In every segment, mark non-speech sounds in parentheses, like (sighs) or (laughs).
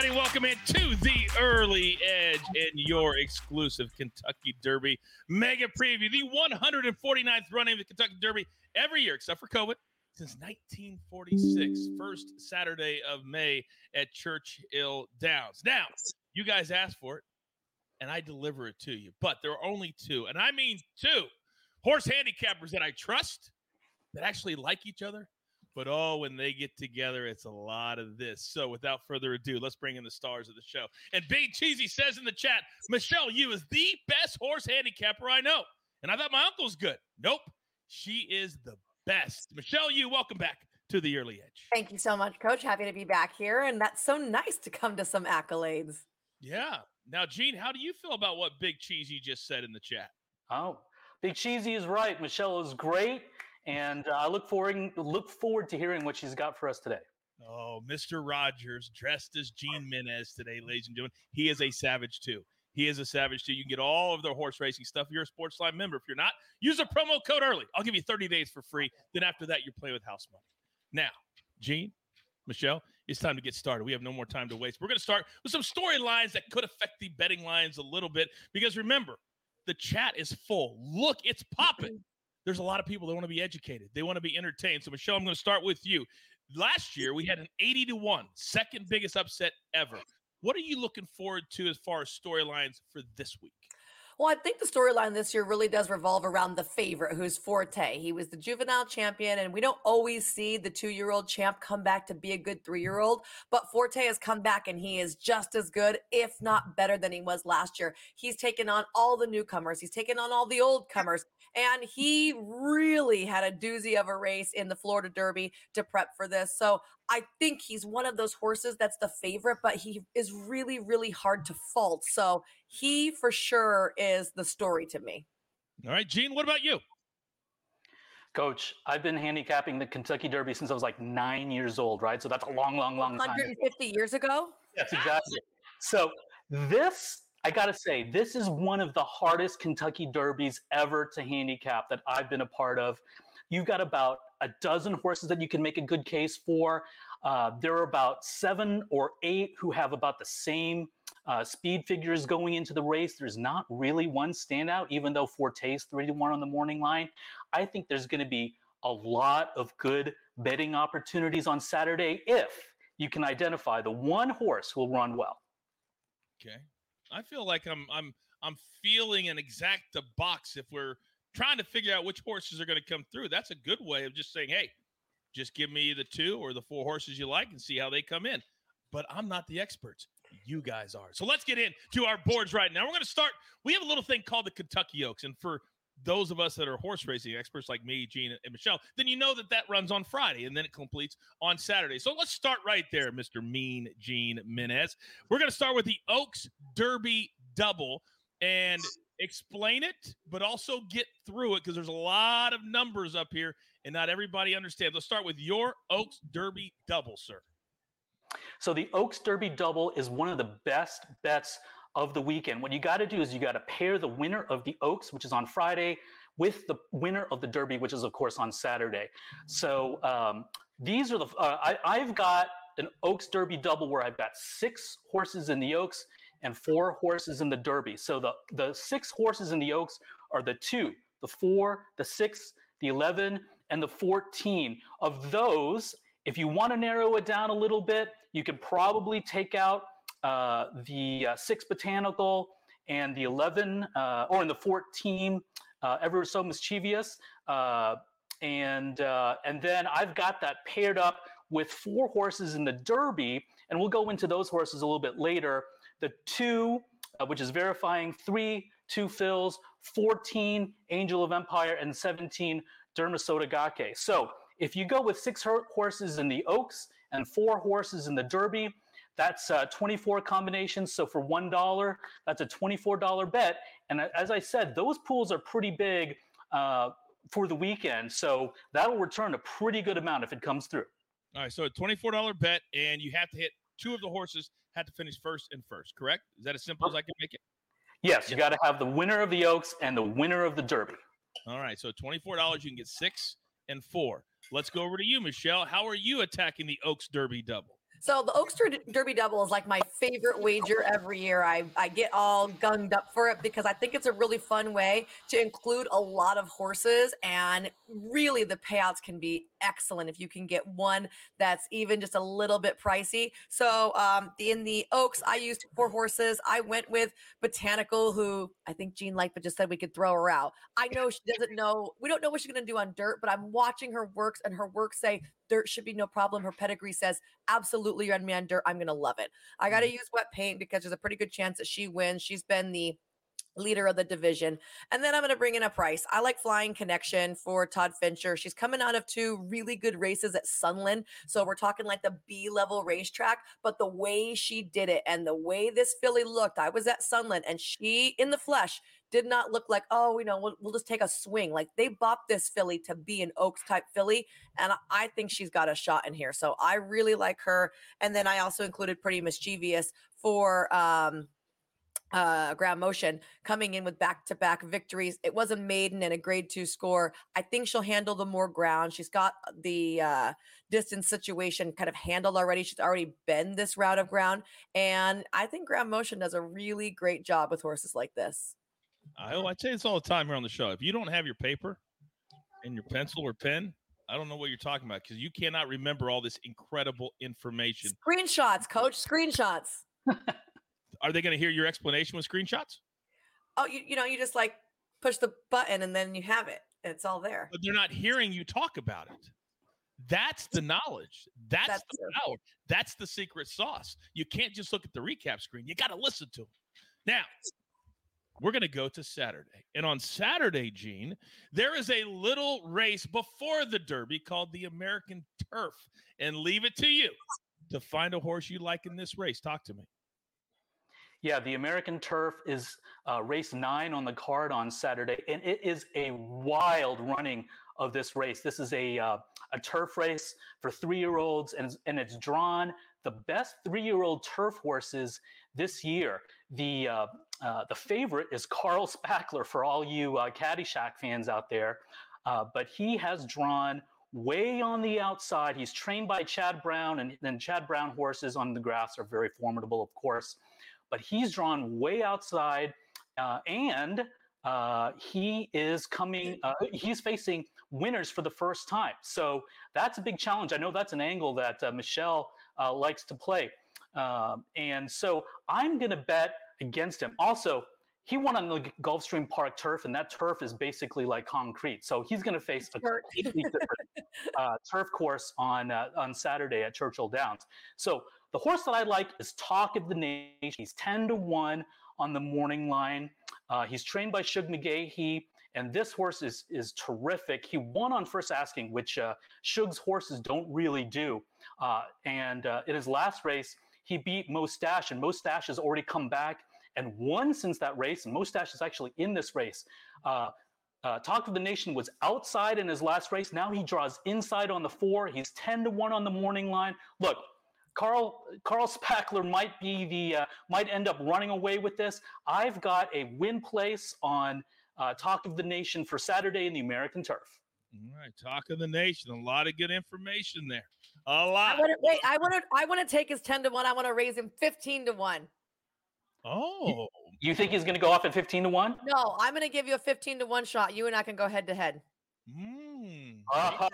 everybody. Welcome into the early edge in your exclusive Kentucky Derby mega preview. The 149th running of the Kentucky Derby every year, except for COVID, since 1946, first Saturday of May at Churchill Downs. Now, you guys asked for it, and I deliver it to you, but there are only two, and I mean two horse handicappers that I trust that actually like each other but oh, when they get together, it's a lot of this. So without further ado, let's bring in the stars of the show. And Big Cheesy says in the chat, Michelle, Yu is the best horse handicapper I know. And I thought my uncle's good. Nope. She is the best. Michelle, Yu welcome back to the early edge. Thank you so much, Coach. Happy to be back here. And that's so nice to come to some accolades. Yeah. Now, Gene, how do you feel about what Big Cheesy just said in the chat? Oh, Big Cheesy is right. Michelle is great. And uh, I look forward look forward to hearing what she's got for us today. Oh, Mr. Rogers dressed as Gene Menez today, ladies and gentlemen. He is a savage too. He is a savage too. You can get all of their horse racing stuff. If you're a sports Sportsline member. If you're not, use a promo code early. I'll give you 30 days for free. Then after that, you play with house money. Now, Gene, Michelle, it's time to get started. We have no more time to waste. We're going to start with some storylines that could affect the betting lines a little bit because remember, the chat is full. Look, it's popping there's a lot of people that want to be educated. They want to be entertained. So, Michelle, I'm going to start with you. Last year, we had an 80 to 1, second biggest upset ever. What are you looking forward to as far as storylines for this week? Well, I think the storyline this year really does revolve around the favorite, who's Forte. He was the juvenile champion, and we don't always see the two year old champ come back to be a good three year old. But Forte has come back, and he is just as good, if not better, than he was last year. He's taken on all the newcomers, he's taken on all the old comers, and he really had a doozy of a race in the Florida Derby to prep for this. So I think he's one of those horses that's the favorite, but he is really, really hard to fault. So he for sure is the story to me. All right, Gene, what about you? Coach, I've been handicapping the Kentucky Derby since I was like nine years old, right? So that's a long, long, long 150 time. years ago? Yes, exactly. So this, I got to say, this is one of the hardest Kentucky Derbies ever to handicap that I've been a part of. You've got about a dozen horses that you can make a good case for. Uh, there are about seven or eight who have about the same uh, speed figures going into the race. There's not really one standout, even though Forte's three to one on the morning line. I think there's going to be a lot of good betting opportunities on Saturday if you can identify the one horse who will run well. Okay, I feel like I'm I'm I'm feeling an exact box if we're trying to figure out which horses are going to come through. That's a good way of just saying, hey, just give me the two or the four horses you like and see how they come in. But I'm not the experts. You guys are. So let's get into our boards right now. We're going to start. We have a little thing called the Kentucky Oaks. And for those of us that are horse racing experts like me, Gene, and Michelle, then you know that that runs on Friday and then it completes on Saturday. So let's start right there, Mr. Mean Gene Menez. We're going to start with the Oaks Derby double. And explain it, but also get through it because there's a lot of numbers up here and not everybody understands. Let's start with your Oaks Derby double, sir. So the Oaks Derby double is one of the best bets of the weekend. What you got to do is you got to pair the winner of the Oaks, which is on Friday, with the winner of the Derby, which is of course on Saturday. So um, these are the uh, I, I've got an Oaks Derby double where I've got six horses in the Oaks and four horses in the Derby. So the, the six horses in the Oaks are the two, the four, the six, the 11, and the 14. Of those, if you want to narrow it down a little bit, you can probably take out uh, the uh, six botanical and the 11, uh, or in the 14, uh, ever so mischievous. Uh, and uh, and then I've got that paired up with four horses in the Derby, and we'll go into those horses a little bit later the two, uh, which is verifying three, Two Phil's, 14 Angel of Empire, and 17 Derma Sotogake. So if you go with six horses in the Oaks and four horses in the Derby, that's uh, 24 combinations. So for $1, that's a $24 bet. And as I said, those pools are pretty big uh, for the weekend. So that'll return a pretty good amount if it comes through. All right. So a $24 bet, and you have to hit two of the horses had to finish first and first, correct? Is that as simple as I can make it? Yes, you got to have the winner of the Oaks and the winner of the Derby. All right, so $24, you can get six and four. Let's go over to you, Michelle. How are you attacking the Oaks Derby double? So the Oaks Derby Double is like my favorite wager every year. I, I get all gunged up for it because I think it's a really fun way to include a lot of horses. And really, the payouts can be excellent if you can get one that's even just a little bit pricey. So um, in the Oaks, I used four horses. I went with Botanical, who I think Jean Lightfoot just said we could throw her out. I know she doesn't know, we don't know what she's going to do on dirt, but I'm watching her works and her work say dirt should be no problem. Her pedigree says absolutely run me on dirt. I'm gonna love it. I gotta mm-hmm. use wet paint because there's a pretty good chance that she wins. She's been the leader of the division. And then I'm going to bring in a price. I like Flying Connection for Todd Fincher. She's coming out of two really good races at Sunland. So we're talking like the B level racetrack, but the way she did it and the way this filly looked, I was at Sunland and she in the flesh, did not look like, oh, you know, we'll, we'll just take a swing. Like they bought this filly to be an Oaks type filly. And I think she's got a shot in here. So I really like her. And then I also included Pretty Mischievous for um, uh, Graham Motion coming in with back to back victories. It was a maiden and a grade two score. I think she'll handle the more ground. She's got the uh, distance situation kind of handled already. She's already been this route of ground. And I think Graham Motion does a really great job with horses like this. I, I say this all the time here on the show. If you don't have your paper and your pencil or pen, I don't know what you're talking about because you cannot remember all this incredible information. Screenshots, coach, screenshots. (laughs) Are they going to hear your explanation with screenshots? Oh, you, you know, you just like push the button and then you have it. It's all there. But they're not hearing you talk about it. That's the knowledge. That's, That's the true. power. That's the secret sauce. You can't just look at the recap screen. You got to listen to them. Now, we're going to go to Saturday. And on Saturday, Gene, there is a little race before the Derby called the American Turf. And leave it to you to find a horse you like in this race. Talk to me. Yeah, the American Turf is uh, race nine on the card on Saturday, and it is a wild running of this race. This is a uh, a turf race for three year olds, and and it's drawn the best three year old turf horses this year. The uh, uh, the favorite is Carl Spackler for all you uh, Caddyshack fans out there. Uh, but he has drawn way on the outside. He's trained by Chad Brown, and then Chad Brown horses on the grass are very formidable, of course. But he's drawn way outside, uh, and uh, he is coming, uh, he's facing winners for the first time. So that's a big challenge. I know that's an angle that Michelle likes to play. Um, and so I'm going to bet against him. Also, he won on the Gulfstream Park turf, and that turf is basically like concrete. So he's going to face a completely different uh, turf course on uh, on Saturday at Churchill Downs. So the horse that I like is Talk of the Nation. He's ten to one on the morning line. Uh, he's trained by Shug McGaughey, and this horse is is terrific. He won on first asking, which uh, Shug's horses don't really do. Uh, and uh, in his last race, he beat Moustache, and Moustache has already come back and won since that race. And Moustache is actually in this race. Uh, uh, Talk of the Nation was outside in his last race. Now he draws inside on the four. He's 10 to 1 on the morning line. Look, Carl Carl Spackler might be the uh, might end up running away with this. I've got a win place on uh, Talk of the Nation for Saturday in the American Turf. All right, Talk of the Nation. A lot of good information there. A lot. I wanna, wait, I want to. I want to take his ten to one. I want to raise him fifteen to one. Oh. You think he's going to go off at fifteen to one? No, I'm going to give you a fifteen to one shot. You and I can go head to head. Mm, uh,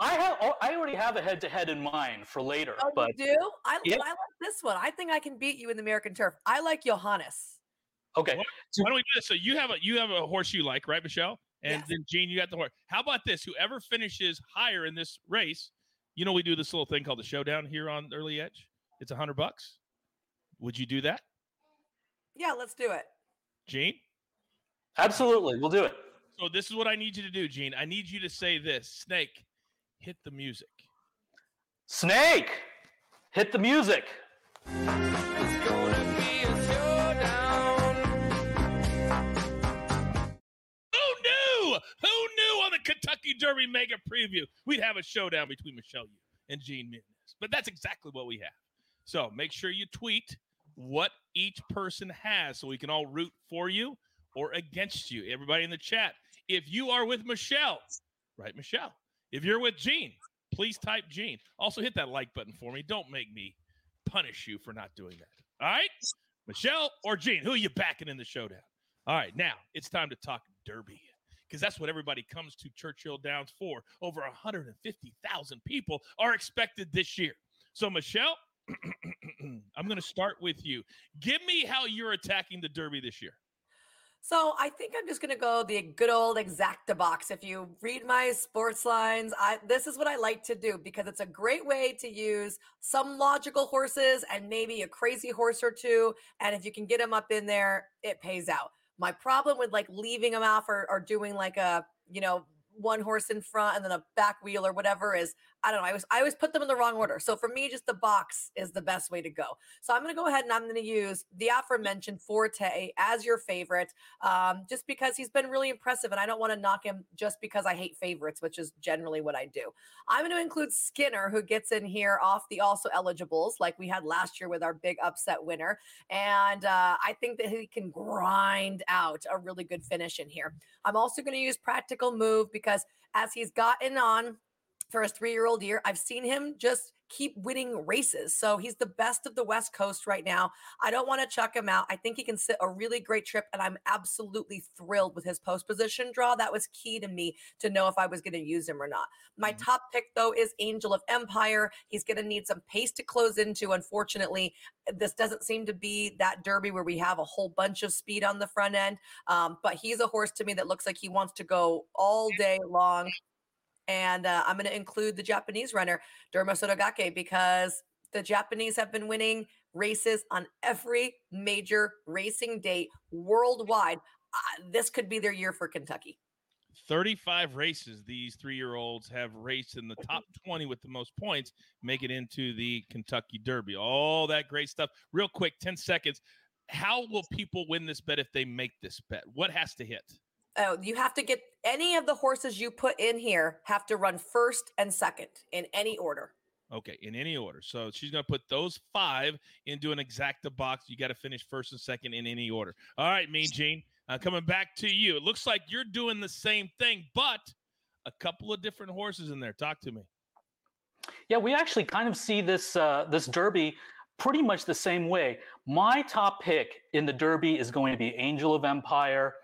I have. Oh, I already have a head to head in mind for later. Oh, but you do? I, I like this one. I think I can beat you in the American Turf. I like Johannes. Okay. Why, why don't we do this? So you have a you have a horse you like, right, Michelle? And yes. then Gene, you got the horse. How about this? Whoever finishes higher in this race you know, we do this little thing called the showdown here on Early Edge. It's a hundred bucks. Would you do that? Yeah, let's do it. Gene? Absolutely. We'll do it. So this is what I need you to do, Gene. I need you to say this. Snake, hit the music. Snake, hit the music. Kentucky Derby Mega Preview we'd have a showdown between Michelle Yu and Gene Menez? But that's exactly what we have. So make sure you tweet what each person has so we can all root for you or against you. Everybody in the chat, if you are with Michelle, write Michelle. If you're with Gene, please type Gene. Also hit that like button for me. Don't make me punish you for not doing that. All right, Michelle or Gene, who are you backing in the showdown? All right, now it's time to talk Derby because that's what everybody comes to Churchill Downs for. Over 150,000 people are expected this year. So, Michelle, (clears throat) I'm going to start with you. Give me how you're attacking the Derby this year. So I think I'm just going to go the good old exacta box. If you read my sports lines, I, this is what I like to do because it's a great way to use some logical horses and maybe a crazy horse or two. And if you can get them up in there, it pays out. My problem with like leaving them off or, or doing like a, you know, one horse in front and then a back wheel or whatever is I don't know. I was I always put them in the wrong order. So for me, just the box is the best way to go. So I'm going to go ahead and I'm going to use the aforementioned Forte as your favorite, um, just because he's been really impressive, and I don't want to knock him just because I hate favorites, which is generally what I do. I'm going to include Skinner, who gets in here off the also eligibles, like we had last year with our big upset winner, and uh, I think that he can grind out a really good finish in here. I'm also going to use Practical Move because as he's gotten on for his three year old year. I've seen him just keep winning races. So he's the best of the West Coast right now. I don't want to chuck him out. I think he can sit a really great trip, and I'm absolutely thrilled with his post position draw. That was key to me to know if I was going to use him or not. My mm-hmm. top pick, though, is Angel of Empire. He's going to need some pace to close into. Unfortunately, this doesn't seem to be that derby where we have a whole bunch of speed on the front end. Um, but he's a horse to me that looks like he wants to go all day long and uh, I'm going to include the Japanese runner, Derma Sotogake, because the Japanese have been winning races on every major racing date worldwide. Uh, this could be their year for Kentucky. 35 races these three year olds have raced in the top 20 with the most points, make it into the Kentucky Derby. All that great stuff. Real quick, 10 seconds. How will people win this bet if they make this bet? What has to hit? Oh, you have to get any of the horses you put in here have to run first and second in any order. Okay, in any order. So she's going to put those five into an exacta box. You got to finish first and second in any order. All right, Mean Gene, uh, coming back to you. It looks like you're doing the same thing, but a couple of different horses in there. Talk to me. Yeah, we actually kind of see this uh, this Derby pretty much the same way. My top pick in the Derby is going to be Angel of Empire.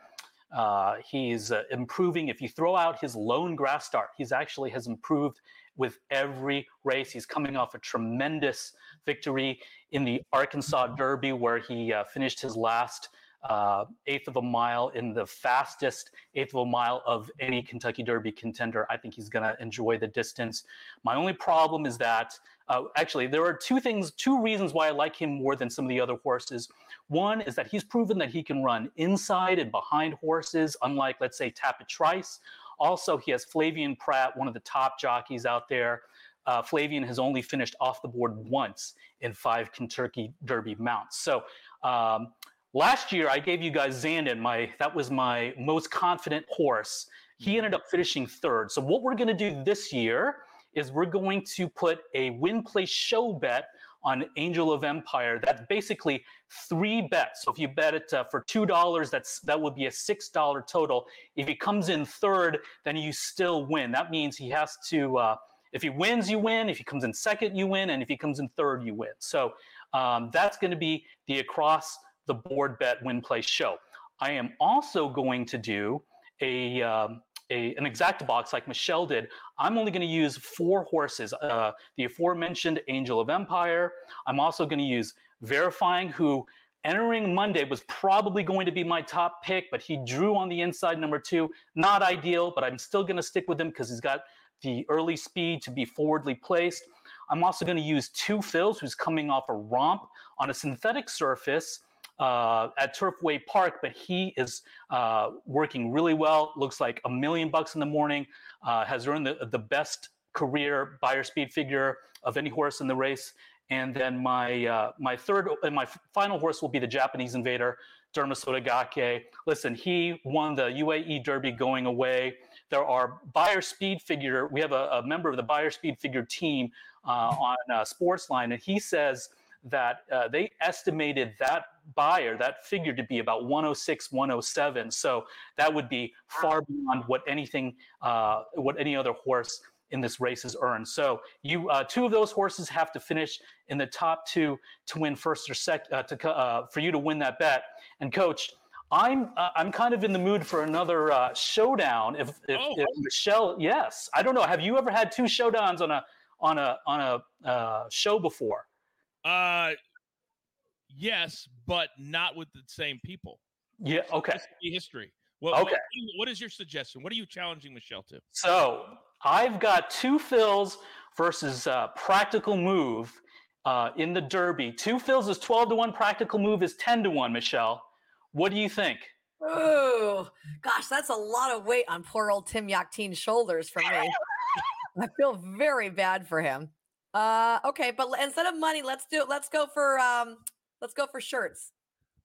Uh, he's uh, improving. If you throw out his lone grass start, he's actually has improved with every race. He's coming off a tremendous victory in the Arkansas Derby, where he uh, finished his last uh, eighth of a mile in the fastest eighth of a mile of any Kentucky Derby contender. I think he's going to enjoy the distance. My only problem is that uh, actually there are two things, two reasons why I like him more than some of the other horses. One is that he's proven that he can run inside and behind horses, unlike, let's say, Tapit Trice. Also, he has Flavien Prat, one of the top jockeys out there. Uh, Flavien has only finished off the board once in five Kentucky Derby mounts. So um, last year, I gave you guys Zandon. My that was my most confident horse. He ended up finishing third. So what we're going to do this year is we're going to put a win place show bet on Angel of Empire. That's basically three bets. So if you bet it uh, for two dollars, that's that would be a six dollar total. If he comes in third, then you still win. That means he has to. Uh, if he wins, you win. If he comes in second, you win, and if he comes in third, you win. So um, that's going to be the across the board bet win place show. I am also going to do a um, a, an exact box like Michelle did, I'm only going to use four horses. Uh, the aforementioned Angel of Empire. I'm also going to use Verifying, who entering Monday was probably going to be my top pick, but he drew on the inside number two. Not ideal, but I'm still going to stick with him because he's got the early speed to be forwardly placed. I'm also going to use Two Phil's, who's coming off a romp on a synthetic surface uh, at Turfway Park, but he is uh, working really well. Looks like a million bucks in the morning. Uh, has earned the, the best career Beyer speed figure of any horse in the race. And then my uh, my third and my final horse will be the Japanese Invader, Derma Sotogake. Listen, he won the UAE Derby going away. There are Beyer speed figure. We have a, a member of the Beyer speed figure team uh, on uh, Sportsline, and he says that uh, they estimated that Beyer, that figure to be about 106, 107. So that would be far beyond what anything, uh, what any other horse in this race is earned. So you uh, two of those horses have to finish in the top two to win first or second uh, to uh, for you to win that bet. And coach, I'm uh, I'm kind of in the mood for another uh, showdown. If, if, Oh. if Michelle, yes, I don't know. Have you ever had two showdowns on a on a on a uh, show before? Uh, yes, but not with the same people. Yeah. Okay. This is the history. What, what- Okay. what is your suggestion? What are you challenging Michelle to? So I've got Two Phil's versus uh, practical move uh, in the Derby. Two Phil's is twelve to one. Practical move is ten to one. Michelle, what do you think? Ooh, gosh, that's a lot of weight on poor old Tim Yakteen's shoulders for me. (laughs) I feel very bad for him. Uh, okay, but instead of money, let's do it. Let's go for um, let's go for shirts.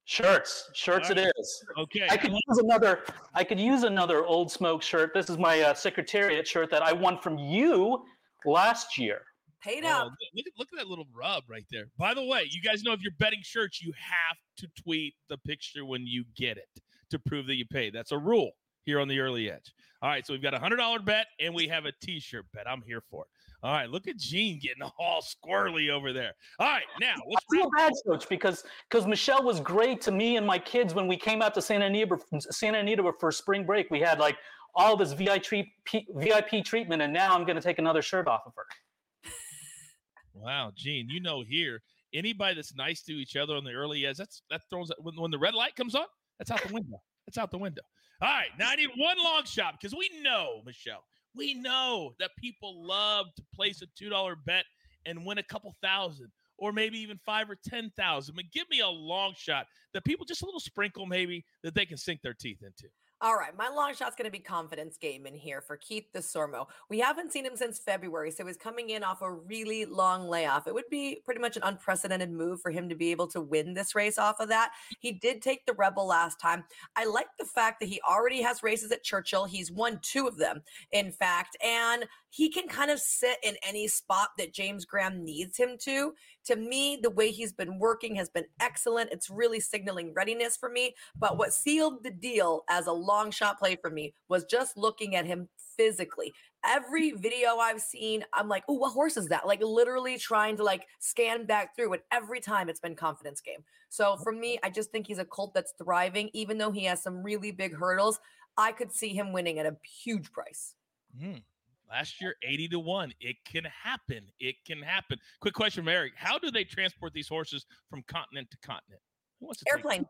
Shirts, shirts. It Alright. is. Okay. I could use another. I could use another old smoke shirt. This is my uh, secretariat shirt that I won from you last year. Paid Oh, up. look, look at look at that little rub right there. By the way, you guys know if you're betting shirts, you have to tweet the picture when you get it to prove that you paid. That's a rule here on the early edge. All right, so we've got a hundred dollar bet and we have a t-shirt bet. I'm here for it. All right, look at Gene getting (laughs) all squirrely over there. All right, (laughs) now I feel bad, coach, because because Michelle was great to me and my kids when we came out to Santa Anita Santa Anita for spring break. We had like all this VIP VIP treatment, and now I'm going to take another shirt off of her. Wow, Gene, you know here, anybody that's nice to each other on the early edge, that's that throws when, when the red light comes on, that's out the window. That's out the window. All right, now I need one long shot because we know, Michelle, we know that people love to place a two dollar bet and win a couple thousand, or maybe even five or ten thousand. But give me a long shot that people just a little sprinkle maybe that they can sink their teeth into. All right, my long shot's going to be confidence game in here for Keith Desormeaux. We haven't seen him since February, so he's coming in off a really long layoff. It would be pretty much an unprecedented move for him to be able to win this race off of that. He did take the Rebel last time. I like the fact that he already has races at Churchill. He's won two of them, in fact, and he can kind of sit in any spot that James Graham needs him to. To me, the way he's been working has been excellent. It's really signaling readiness for me. But what sealed the deal as a long shot play for me was just looking at him physically. Every video I've seen, I'm like, oh, what horse is that? Like literally trying to like scan back through it. Every time it's been confidence game. So for me, I just think he's a colt that's thriving, even though he has some really big hurdles. I could see him winning at a huge price. Hmm. Last year, 80 to 1. It can happen. It can happen. Quick question, Mary. How do they transport these horses from continent to continent? Who wants to take- Airplane.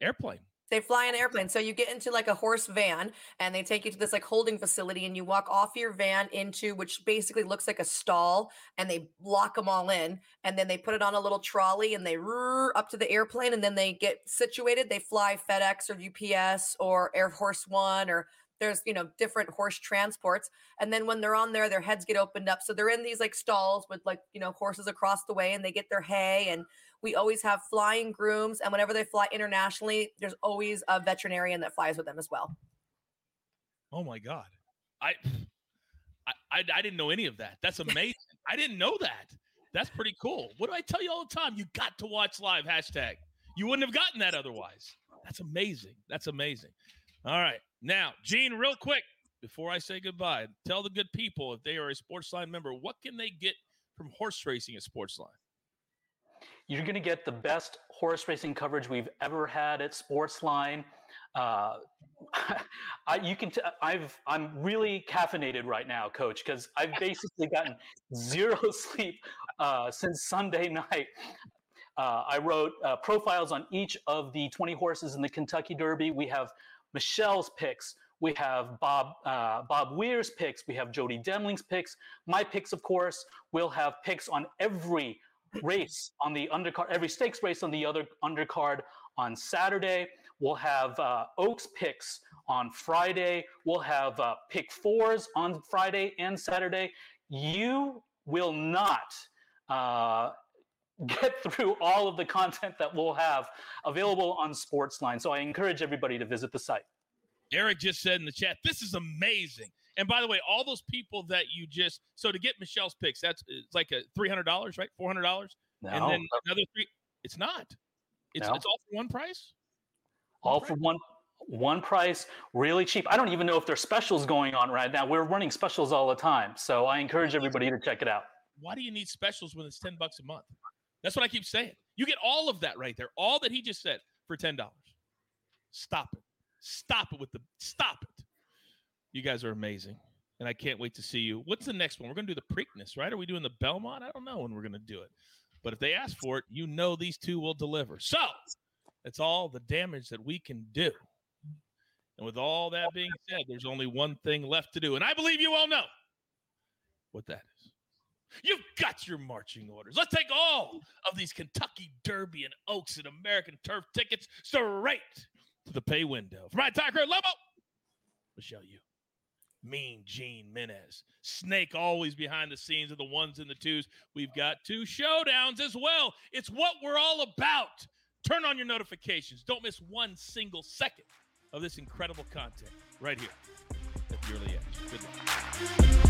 Airplane. They fly an airplane. So you get into like a horse van and they take you to this like holding facility and you walk off your van into which basically looks like a stall and they lock them all in and then they put it on a little trolley and they roar up to the airplane and then they get situated. They fly FedEx or UPS or Air Force One or there's you know different horse transports and then when they're on there their heads get opened up so they're in these like stalls with like you know horses across the way and they get their hay and we always have flying grooms and whenever they fly internationally there's always a veterinarian that flies with them as well Oh my God. I, (sighs) I I I didn't know any of that. That's (laughs) amazing. I didn't know that. That's pretty cool. What do I tell you all the time? You got to watch live hashtag. You wouldn't have gotten that otherwise. That's amazing. That's amazing. All right. Now, Gene, real quick, before I say goodbye, tell the good people if they are a Sportsline member, what can they get from horse racing at Sportsline? You're going to get the best horse racing coverage we've ever had at Sportsline. Uh, (laughs) I, you can. T- I've. I'm really caffeinated right now, Coach, because I've basically gotten zero (laughs) sleep uh, since Sunday night. Uh, I wrote uh, profiles on each of the 20 horses in the Kentucky Derby. We have Michelle's picks. We have Bob uh, Bob Weir's picks. We have Jody Demling's picks. My picks, of course. We'll have picks on every race on the undercard, every stakes race on the other undercard on Saturday. We'll have uh, Oaks picks on Friday. We'll have uh, pick fours on Friday and Saturday. You will not uh, get through all of the content that we'll have available on Sportsline. So I encourage everybody to visit the site. Eric just said in the chat, this is amazing. And by the way, all those people that you just so to get Michelle's picks, that's it's like a three hundred dollars, right? Four hundred dollars, and then another three. It's not. It's No. it's all for one price. all for one one price, really cheap. I don't even know if there's specials going on right now. We're running specials all the time. So I encourage everybody to check it out. Why do you need specials when it's 10 bucks a month? That's what I keep saying. You get all of that right there. All that he just said for $10. Stop it. Stop it with the stop it. You guys are amazing. And I can't wait to see you. What's the next one? We're going to do the Preakness, right? Are we doing the Belmont? I don't know when we're going to do it. But if they ask for it, you know these two will deliver. So it's all the damage that we can do. And with all that being said, there's only one thing left to do. And I believe you all know what that is. You've got your marching orders. Let's take all of these Kentucky Derby and Oaks and American Turf tickets straight to the pay window. For my crew, Lobo, Michelle, Yu. Mean Gene Menez. Snake always behind the scenes of the ones and the twos. We've got two showdowns as well. It's what we're all about. Turn on your notifications. Don't miss one single second of this incredible content right here at the early edge. Good luck.